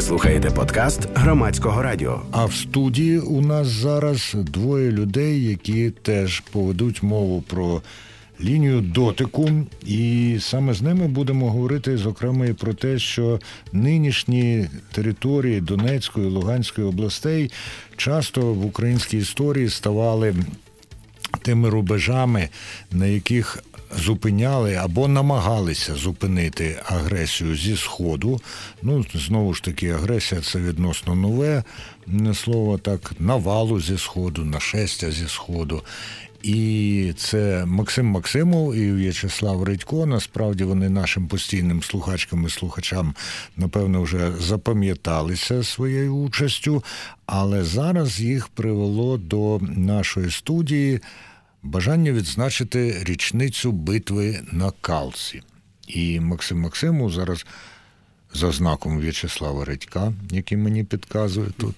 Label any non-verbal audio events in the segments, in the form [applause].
Ви слухаєте подкаст громадського радіо. А в студії у нас зараз двоє людей, які теж поведуть мову про лінію дотику, і саме з ними будемо говорити зокрема і про те, що нинішні території Донецької Луганської областей часто в українській історії ставали тими рубежами, на яких зупиняли або намагалися зупинити агресію зі Сходу. Ну, знову ж таки, агресія це відносно нове слово так, навалу зі Сходу, нашестя зі Сходу. І це Максим Максимов і В'ячеслав Редько. Насправді вони нашим постійним слухачкам і слухачам, напевно, вже запам'яталися своєю участю, але зараз їх привело до нашої студії бажання відзначити річницю битви на Калці. І Максим Максимов зараз за знаком В'ячеслава Редька, який мені підказує тут.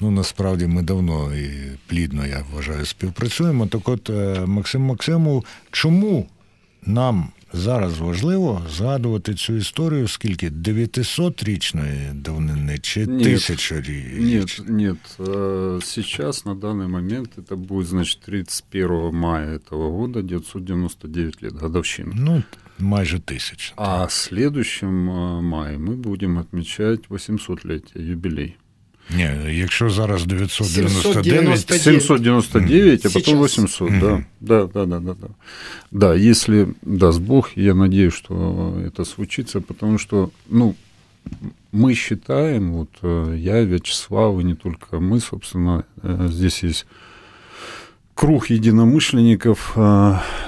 Ну, насправді ми давно і плідно, я вважаю, співпрацюємо. Так от, е, Максим Максимов, чому нам зараз важливо згадувати цю історію, скільки 900-річної давнини чи тисячорічної? Нет, нет. Сейчас, на данный момент, это будет, значит, 31 мая этого года, 999 лет, годовщина. Ну, майже тисяч. А в следующем мае мы будем отмечать 800-летие, юбилей. Ні, якщо зараз 999... 799, а потом 800, да. Да, да, да, да, да. Да, если даст Бог, я надеюсь, что это случится, потому что, ну, мы считаем, вот я, Вячеслав, и не только мы, собственно, здесь есть круг единомышленников,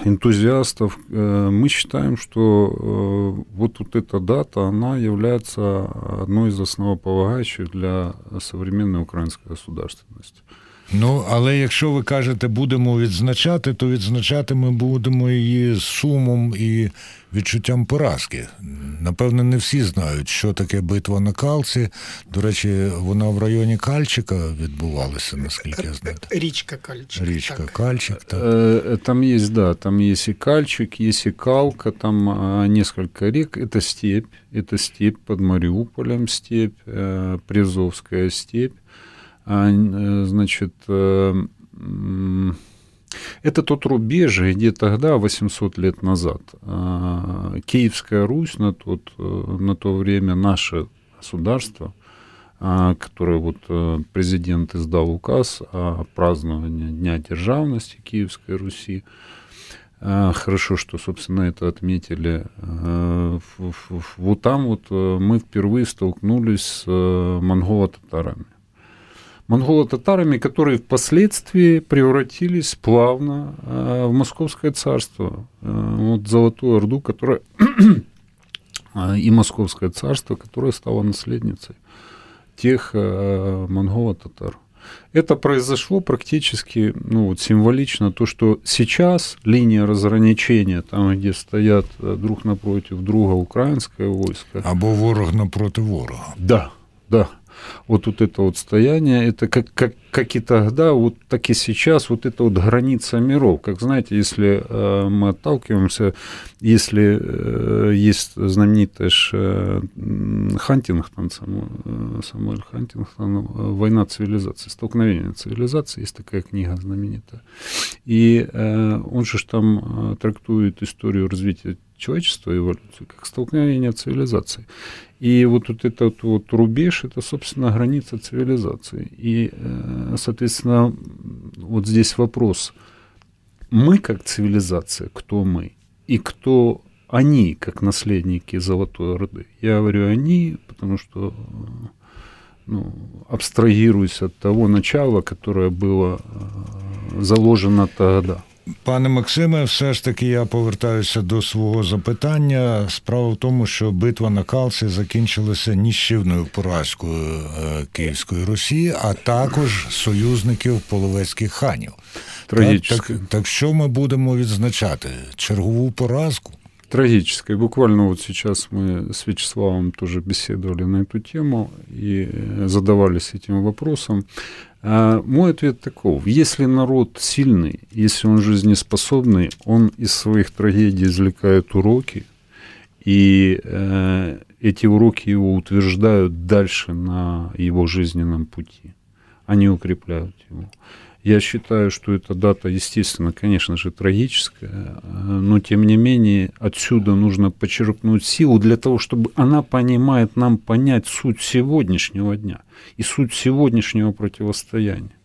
энтузиастов, мы считаем, что вот, вот эта дата, она является одной из основополагающих для современной української государственності. Ну, але якщо ви кажете, будемо відзначати, то відзначати ми будемо її з сумом і відчуттям поразки. Напевно, не всі знають, що таке битва на Калці. До речі, вона в районі Кальчика відбувалася, наскільки я знаю. Річка Кальчик. Річка так. Кальчик, так. Там есть, да, там есть и Кальчик, есть и Калка, там несколько рек. Это степь, это степь под Мариуполем, степь, Призовская степь. Значит, это тот рубеж, где тогда, 800 лет назад, Киевская Русь на, тот, на то время, наше государство, которое вот президент издал указ о праздновании Дня державности Киевской Руси, Хорошо, что, собственно, это отметили. Вот там вот мы впервые столкнулись с монголо-татарами монголо-татарами, которые впоследствии превратились плавно в Московское царство. Вот Золотую Орду, которая [clears throat] и Московское царство, которое стало наследницей тех монголо-татар. Это произошло практически ну, вот символично, то, что сейчас линия разграничения, там, где стоят друг напротив друга украинское войско. Або ворог напротив ворога. Да, да вот, вот это вот стояние, это как, как, как и тогда, вот так и сейчас, вот это вот граница миров. Как знаете, если э, мы отталкиваемся, если э, есть знаменитый ж, э, Хантингтон, Самуэль, Самуэль Хантингтон, «Война цивилизации», «Столкновение цивилизации», есть такая книга знаменитая. И э, он же там трактует историю развития человечества, эволюцию, как столкновение цивилизаций. И вот, вот этот вот рубеж, это, собственно, граница цивилизации. И, э, соответственно, вот здесь вопрос. Мы как цивилизация, кто мы? И кто они, как наследники Золотой Орды? Я говорю они, потому что ну, абстрагируюсь от того начала, которое было э, заложено тогда. Пане Максиме, все ж таки я повертаюся до свого запитання. Справа в тому, що битва на Калці закінчилася ніщівною поразкою Київської Русі, а також союзників половецьких ханів. Так, так, так що ми будемо відзначати? Чергову поразку? Трагической. Буквально вот сейчас мы с Вячеславом тоже беседовали на эту тему и задавались этим вопросом. А мой ответ таков. Если народ сильный, если он жизнеспособный, он из своих трагедий извлекает уроки и э, эти уроки его утверждают дальше на его жизненном пути. Они укрепляют его. Я считаю, что эта дата, естественно, конечно же, трагическая, но тем не менее отсюда нужно подчеркнуть силу для того, чтобы она понимает нам понять суть сегодняшнего дня и суть сегодняшнего противостояния.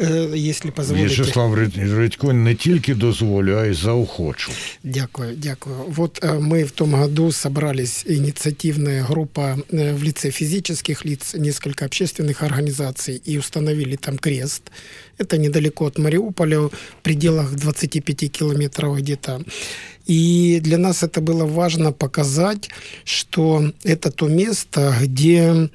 Е, якщо позволите. В'ячеслав Редько не тільки дозволю, а й заохочу. Дякую, дякую. Вот э, мы в том году собрались, инициативная группа э, в лице физических лиц, несколько общественных организаций, и установили там крест. Это недалеко от Мариуполя, в пределах 25 километров где-то. И для нас это было важно показать, что это то место, где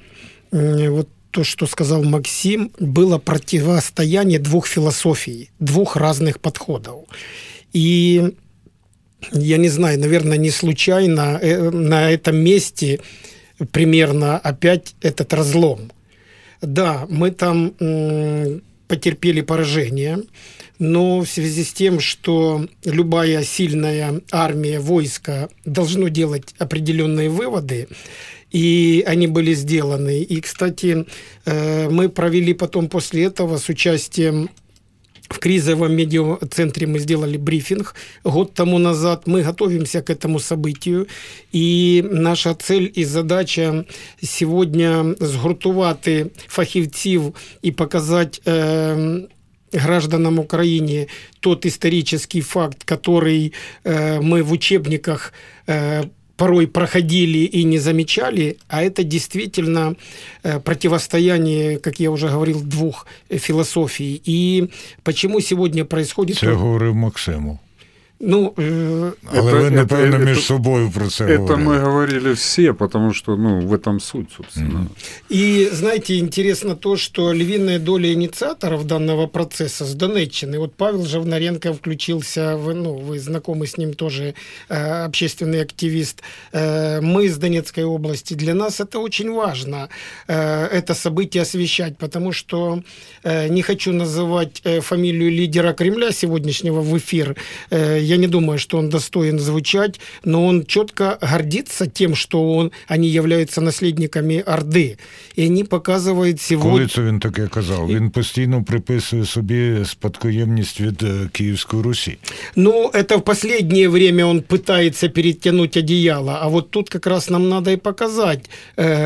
вот то, что сказал Максим, было противостояние двух философий, двух разных подходов. И я не знаю, наверное, не случайно э, на этом месте примерно опять этот разлом. Да, мы там потерпели поражение, но в связи с тем, что любая сильная армия, войско должно делать определенные выводы, и они были сделаны. И, кстати, э, мы провели потом после этого с участием в кризовом медиацентре мы сделали брифинг год тому назад. Мы готовимся к этому событию. И наша цель и задача сегодня згуртувати фахівців и показать э, гражданам Украины тот исторический факт, который э, мы в учебниках э, порой проходили и не замечали, а это действительно э, противостояние, как я уже говорил, двух философий. И почему сегодня происходит... Це говорив Максиму. Ну, э, Але это, ви, напевно, это, між собою про це Это говорили. мы говорили все, потому что ну, в этом суть, собственно. Mm-hmm. И, знаете, интересно то, что львиная доля инициаторов данного процесса с Донеччины. Вот Павел Жавнаренко включился, в, ну, вы знакомы с ним тоже, э, общественный активист. Э, мы из Донецкой области. Для нас это очень важно, э, это событие освещать, потому что э, не хочу называть э, фамилию лидера Кремля сегодняшнего в эфир, э, я не думаю, что он достоин звучать, но он четко гордится тем, что он, они являются наследниками Орды. І вони показують сьогодні... Коли це він таке казав? Він постійно приписує собі спадкоємність від Київської Русі. Ну, это в последнее время он пытается перетянуть одеяло, а вот тут как раз нам надо и показать,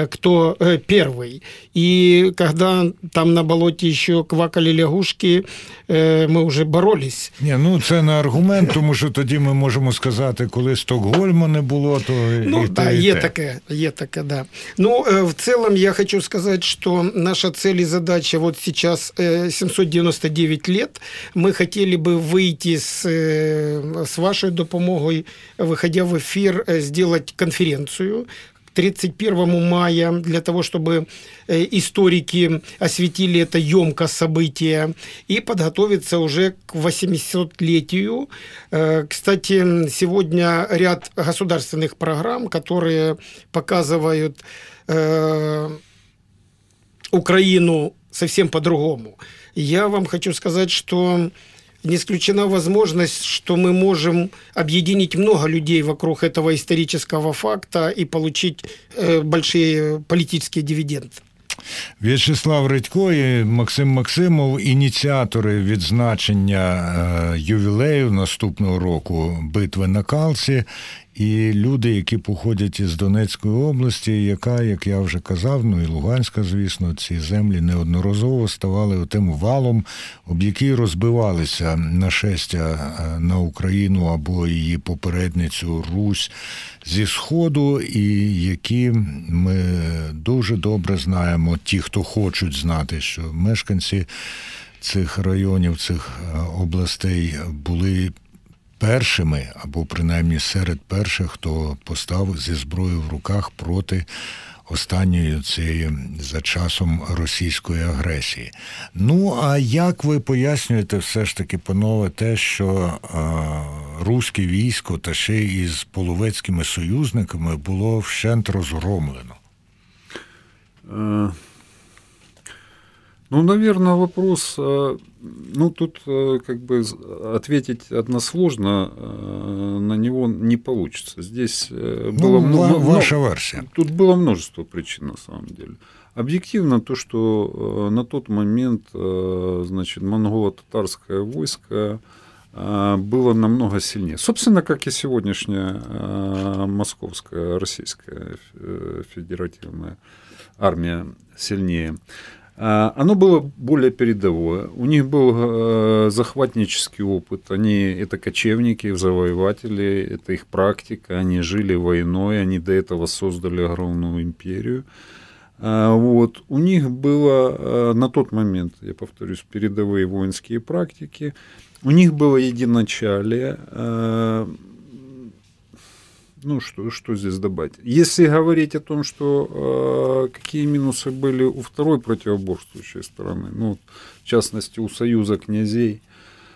кто первый. И когда там на болоте еще квакали лягушки, ми вже боролись. Ні, ну це не аргумент, тому що тоді ми можемо сказати, коли Стокгольма не було, то ну, і да, те, і є те. таке, є таке, да. Ну, в целом я хочу сказать, что наша цель и задача вот сейчас 799 лет. Мы хотели бы выйти с, с вашей допомогой, выходя в эфир, сделать конференцию, 31 мая для того, чтобы э, историки осветили это емко событие и подготовиться уже к 800-летию. Э, кстати, сегодня ряд государственных программ, которые показывают э, Украину совсем по-другому. Я вам хочу сказать, что не исключена возможность, что мы можем объединить много людей вокруг этого исторического факта и получить э, большие политические дивиденды. В'ячеслав Редько і Максим Максимов ініціатори відзначення е, ювілею наступного року битви на Калці. І люди, які походять із Донецької області, яка, як я вже казав, ну і Луганська, звісно, ці землі неодноразово ставали тим валом, об який розбивалися нашестя на Україну або її попередницю Русь зі Сходу, і які ми дуже добре знаємо, ті, хто хочуть знати, що мешканці цих районів, цих областей були першими, або принаймні серед перших, хто постав зі зброєю в руках проти останньої цієї за часом російської агресії. Ну а як ви пояснюєте, все ж таки, панове, те, що а, руське військо та ще із половецькими союзниками було вщент розгромлено? Ну, наверное, вопрос, э, ну, тут э, как бы ответить односложно на него не получится. Здесь ну, было много... Ваша версия. Тут было множество причин, на самом деле. Объективно то, что на тот момент, значит, монголо-татарское войско было намного сильнее. Собственно, как и сегодняшняя московская российская федеративная армия сильнее. А, оно было более передовое. У них был э, захватнический опыт. Они это кочевники, завоеватели, это их практика. Они жили войной, они до этого создали огромную империю. А, вот. У них было э, на тот момент, я повторюсь, передовые воинские практики. У них было единоначалие э, ну, что, что здесь добавить? Если говорить о том, что э, какие минусы были у второй противоборствующей стороны, ну, в частности, у союза князей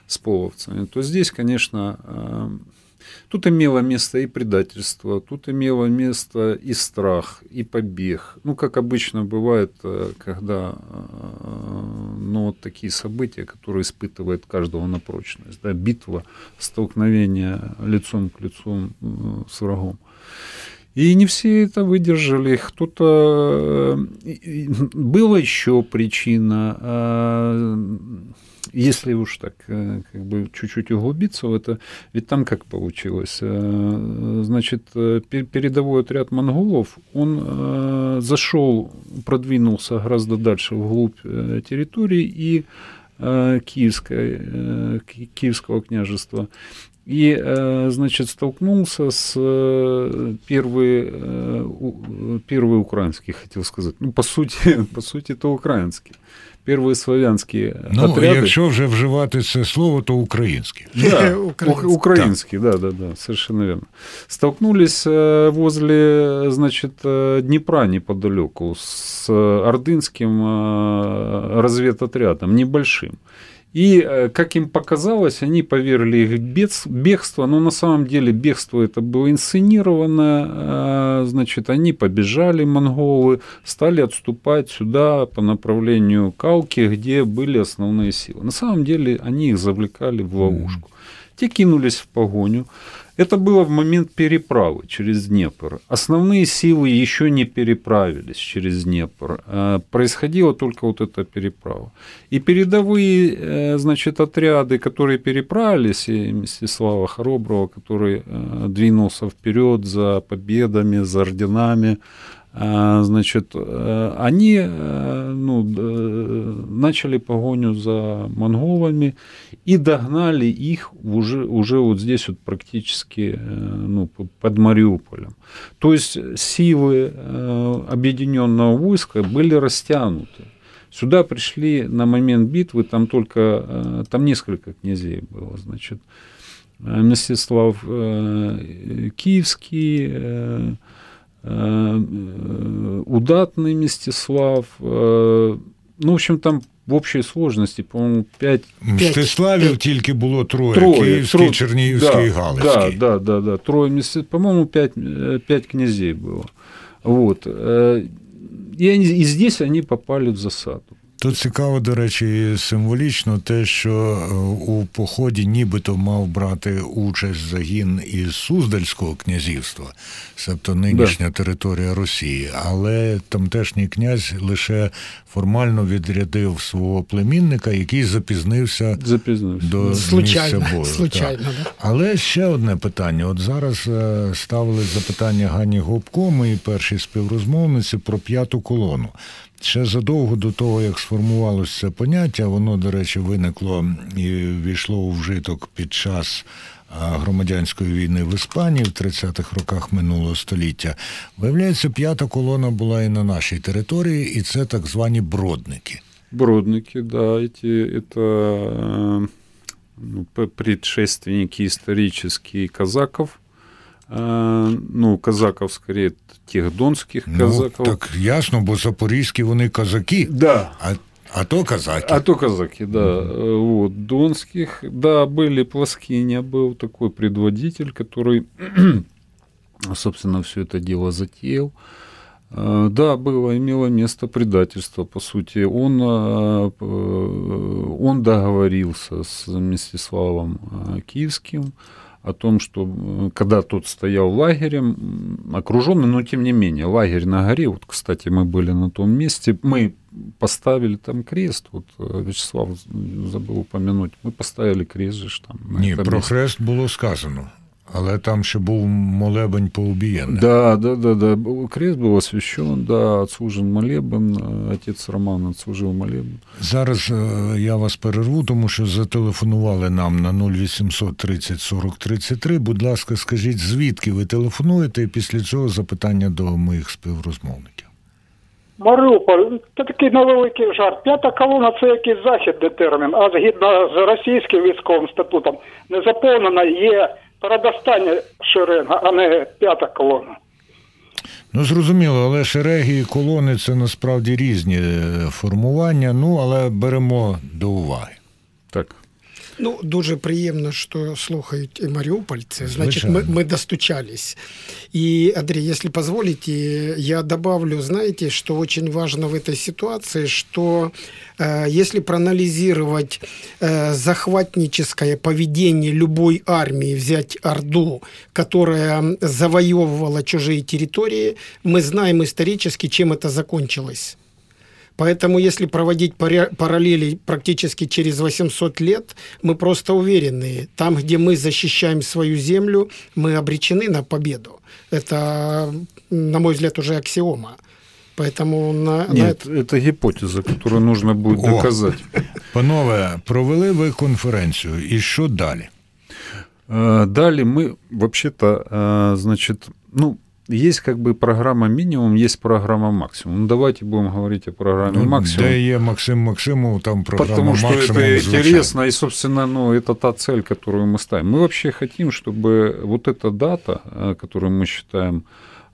с половцами, то здесь, конечно, э, Тут имело место и предательство, тут имело место и страх, и побег. Ну, как обычно бывает, э, когда э, ну, вот такие события, которые испытывает каждого на прочность. Да, битва, столкновение лицом к лицу с врагом. И не все это выдержали. Кто-то... [laughs] Была еще причина если уж так э, как бы чуть-чуть углубиться в это, ведь там как получилось? Э, значит, э, передовой отряд монголов, он зашел, продвинулся гораздо дальше вглубь территории и Киевской, Киевского княжества. И, значит, столкнулся с первый, первый украинский, хотел сказать. Ну, по сути, [laughs] по сути, это украинский первые славянские ну, отряды. Якщо вже вживати це слово, то українське. [laughs] Да, [laughs] украинские, да, да, да, совершенно верно. Столкнулись э, возле, значит, э, Днепра неподалеку с ордынским э, разведотрядом, небольшим. И, э, как им показалось, они поверили их бегство, но на самом деле бегство это было инсценировано, а, значит, они побежали, монголы, стали отступать сюда по направлению Калки, где были основные силы. На самом деле они их завлекали в ловушку. Те кинулись в погоню. Это было в момент переправы через Днепр. Основные силы еще не переправились через Днепр. А происходила только вот эта переправа. И передовые, э, значит, отряды, которые переправились, и Мстислава Хороброва, который э, двинулся вперед за победами, за орденами, значит, э, они э, ну, начали погоню за монголами и догнали их уже, уже вот здесь вот практически э, ну, под Мариуполем. То есть силы объединенного войска были растянуты. Сюда пришли на момент битвы, там только, там несколько князей было, значит, Мстислав Киевский, Э, удатный Мстислав. Э, ну, в общем, там в общій сложності, по-моєму, 5... Мстиславів 5, тільки було троє, троє Київський, тро... Чернігівський да, і Галицький. Да, да, да, да, троє місць, по-моєму, 5, 5 князей було. Вот. И, они, и здесь они попали в засаду. Тут цікаво, до речі, символічно те, що е, у поході нібито мав брати участь загін із Суздальського князівства, себто нинішня да. територія Росії, але тамтешній князь лише формально відрядив свого племінника, який запізнився, запізнився. до Случайно. місця бою. Случайно, да. Але ще одне питання: от зараз е, ставили запитання Гані Гопко, моїй першій співрозмовниці, про п'яту колону. Ще задовго до того, як сформувалося це поняття, воно, до речі, виникло і війшло у вжиток під час громадянської війни в Іспанії в 30-х роках минулого століття. Виявляється, п'ята колона була і на нашій території, і це так звані бродники. Бродники, да, эти, это ну, предшественники исторические казаков, ну, казаков, скорее, тих донських ну, казаків. Так ясно, бо запорізькі вони казаки. Да. А а то казаки. А то казаки, да. Mm-hmm. Вот, донских. Да, были Плоскиня, был такой предводитель, который, [clears throat] собственно, все это дело затеял. Э, да, было, имело место предательство, по сути. Он, э, он договорился с Мстиславом Киевским о том, что когда тот стоял лагерем, окруженный, но тем не менее, лагерь на горе, вот, кстати, мы были на том месте, мы поставили там крест, вот Вячеслав забыл упомянуть, мы поставили крест же там. Ні, про месте. хрест було сказано. Але там ще був молебень по убієнне. Да, да, да, да. Крест був освящен, да, отслужен молебен, отець Роман отслужив молебен. Зараз я вас перерву, тому що зателефонували нам на 0800 30 40 33. Будь ласка, скажіть, звідки ви телефонуєте, і після цього запитання до моїх співрозмовників. Маріуполь, це такий невеликий жарт. П'ята колона це якийсь західний термін, а згідно з російським військовим статутом не заповнена є передостання шеренга, а не п'ята колона. Ну, зрозуміло, але шереги і колони це насправді різні формування. Ну, але беремо до уваги. Так. Ну, дуже приємно, що слухають і маріупольці. Значить, ми, ми достучались. И, Андрей, если позволите, я добавлю, знаете, что очень важно в этой ситуации, что э, если проанализировать э, захватническое поведение любой армии, взять Орду, которая завоевывала чужие территории, мы знаем исторически, чем это закончилось. Поэтому, если проводить параллели практически через 800 лет, мы просто уверены, там, где мы защищаем свою землю, мы обречены на победу. Это, на мой взгляд, уже аксиома. Поэтому на, Нет, на... это гипотеза, которую нужно будет О, доказать. Панове, провели ви конференцію, і що далі? Далі ми, вообще-то, значит, ну, есть как бы программа минимум, есть программа максимум. Ну, давайте будем говорить о программе ну, максимум. Да и Максим Максимов, там программа Потому что максимум это звучит. интересно, и, собственно, ну, это та цель, которую мы ставим. Мы вообще хотим, чтобы вот эта дата, э, которую мы считаем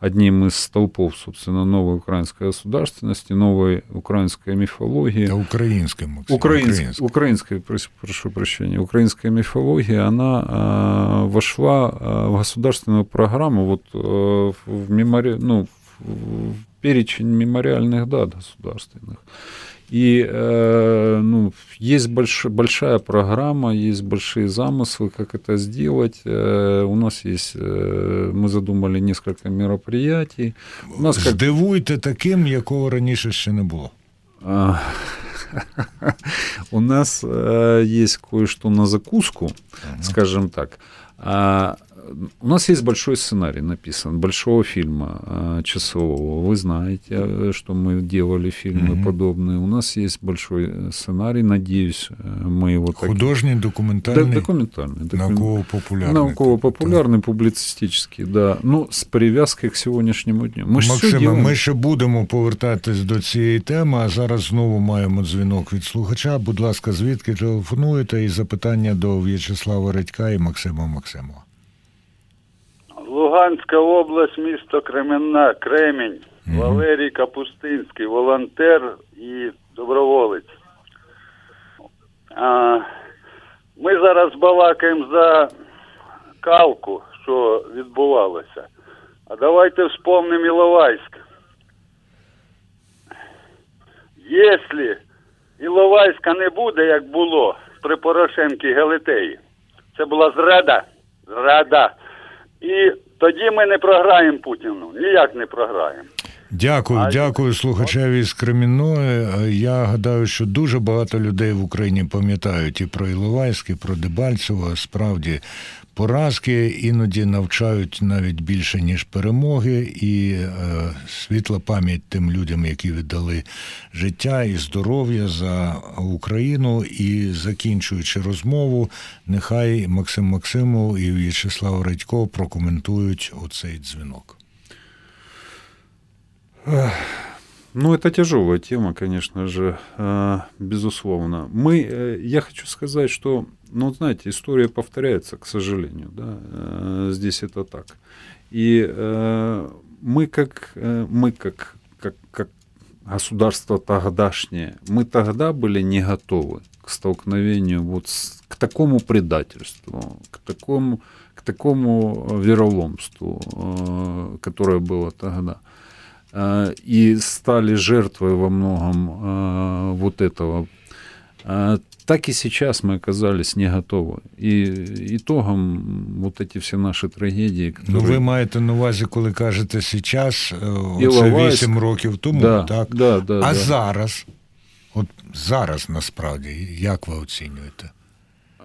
одним из столпов, собственно, новой украинской государственности, новой украинской мифологии. Да, украинской, Максим. Украинской, украинской, прошу прощения, украинская мифология, она э, вошла э, в государственную программу, вот э, в, мемори... ну, в перечень мемориальных дат государственных. И э, ну, есть больш, большая программа, есть большие замыслы, как это сделать. Э, у нас есть, э, мы задумали несколько мероприятий. У нас как... Здивуйте таким, якого раніше ще не було. [laughs] У нас э, есть кое-что на закуску, скажем так. А, у нас есть большой сценарий написан, большого фильма э, часового. Вы знаете, э, что мы делали фильмы mm-hmm. подобные. У нас есть большой э, сценарий, надеюсь, мы его... Художний, так... документальный? Да, документальный. Науково-популярный. Науково-популярный, да. публіцистичний, да. Ну, з прив'язки к сьогоднішньому дню. Ми Максиме, ми ще будемо повертатись до цієї теми, а зараз знову маємо дзвінок від слухача. Будь ласка, звідки телефонуєте? І запитання до В'ячеслава Редька і Максима Максимова. Луганська область, місто Кременна, Кремінь, mm-hmm. Валерій Капустинський, волонтер і доброволець. А, Ми зараз балакаємо за калку, що відбувалося. А давайте вспомнимо Іловайськ. Якщо Іловайська не буде, як було при Порошенкі Гелетеї, це була зрада. Зрада. І тоді ми не програємо Путіну. Ніяк не програємо. Дякую, а... дякую слухачеві з Кремінної. Я гадаю, що дуже багато людей в Україні пам'ятають і про Іловайськ, і про Дебальцево. Справді Поразки іноді навчають навіть більше, ніж перемоги, і е, світла пам'ять тим людям, які віддали життя і здоров'я за Україну. І закінчуючи розмову, нехай Максим Максимов і В'ячеслав Радько прокоментують оцей дзвінок. Ну, это тяжелая тема, конечно же, э, безусловно. Мы, э, я хочу сказать, что, ну, знаете, история повторяется, к сожалению, да, э, здесь это так. И мы как, мы как, как, как государство тогдашнее, мы тогда были не готовы к столкновению вот с, к такому предательству, к такому, к такому вероломству, которое было тогда. э, и стали жертвой во многом э, вот этого, э, так и сейчас мы оказались не готовы. И итогом вот эти все наші трагедії, які... Ну, ви маєте на увазі, коли кажете зараз, це Іловайськ. 8 років тому, Да, так? да, да, а да. зараз, от зараз насправді, як ви оцінюєте?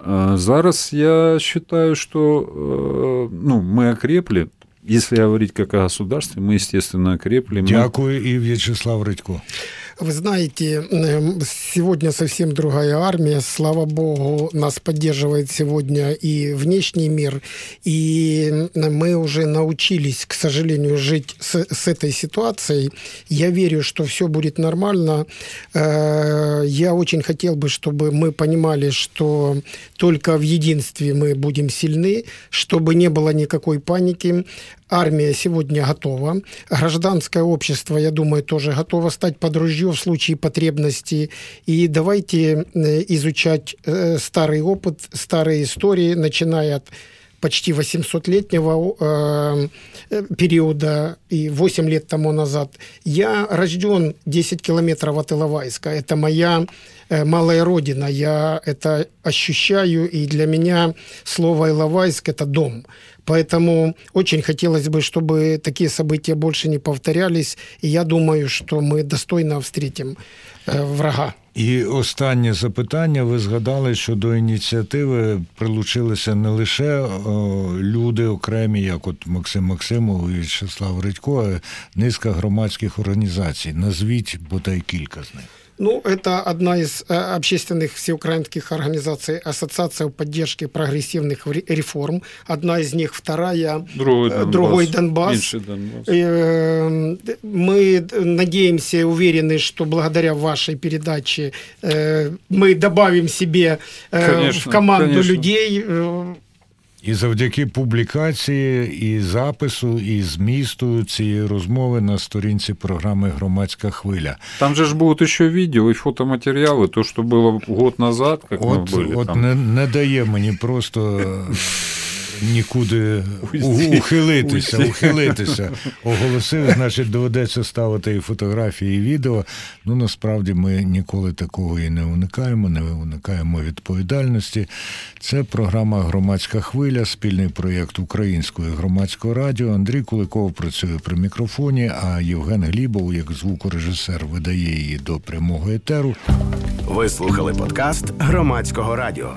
А Зараз я считаю, что э, ну, мы окрепли. если говорить как о государстве, мы, естественно, окрепли. Мы- Дякую і В'ячеслав Редько. Вы знаете, эм, сегодня совсем другая армия. Слава богу, нас поддерживает сегодня и внешний мир. И мы уже научились, к сожалению, жить с, с этой ситуацией. Я верю, что все будет нормально. Э, Я очень хотел бы, чтобы мы понимали, что только в единстве мы будем сильны, чтобы не было никакой паники. Армия сегодня готова. Гражданское общество, я думаю, тоже готово стать под ружье в случае потребности. И давайте э, изучать э, старый опыт, старые истории, начиная от почти 800-летнего э, периода и 8 лет тому назад. Я рожден 10 километров от Иловайска. Это моя э, малая родина. Я это ощущаю, и для меня слово Иловайск – это дом. Поэтому очень хотелось бы, чтобы такие события больше не повторялись. И я думаю, что мы достойно встретим э, врага. І останнє запитання. Ви згадали, що до ініціативи прилучилися не лише о, люди окремі, як от Максим Максимов і В'ячеслав Редько, а низка громадських організацій. Назвіть бодай кілька з них. Ну, это одна из э, общественных всеукраинских организаций, Ассоциация поддержки прогрессивных реформ. Одна из них, вторая, Другой э, Донбасс. другой Донбасс. Меньший Донбасс. Э, Мы надеемся и уверены, что благодаря вашей передаче мы добавим себе Конечно, в команду конечно. людей. э, І завдяки публікації, і запису, і змісту цієї розмови на сторінці програми Громадська хвиля. Там же ж будут еще видео и фотоматериалы, то, что было год назад, как мы От, были от там. не, не дає мені просто е, нікуди ухилитися, ухилитися. Оголосив, значить, доведеться ставити і фотографії, і відео. Ну, насправді ми ніколи такого і не уникаємо, не уникаємо відповідальності. Це програма Громадська хвиля, спільний проєкт Українського і громадського радіо. Андрій Куликов працює при мікрофоні, а Євген Глібов, як звукорежисер, видає її до прямого етеру. Ви слухали подкаст громадського радіо.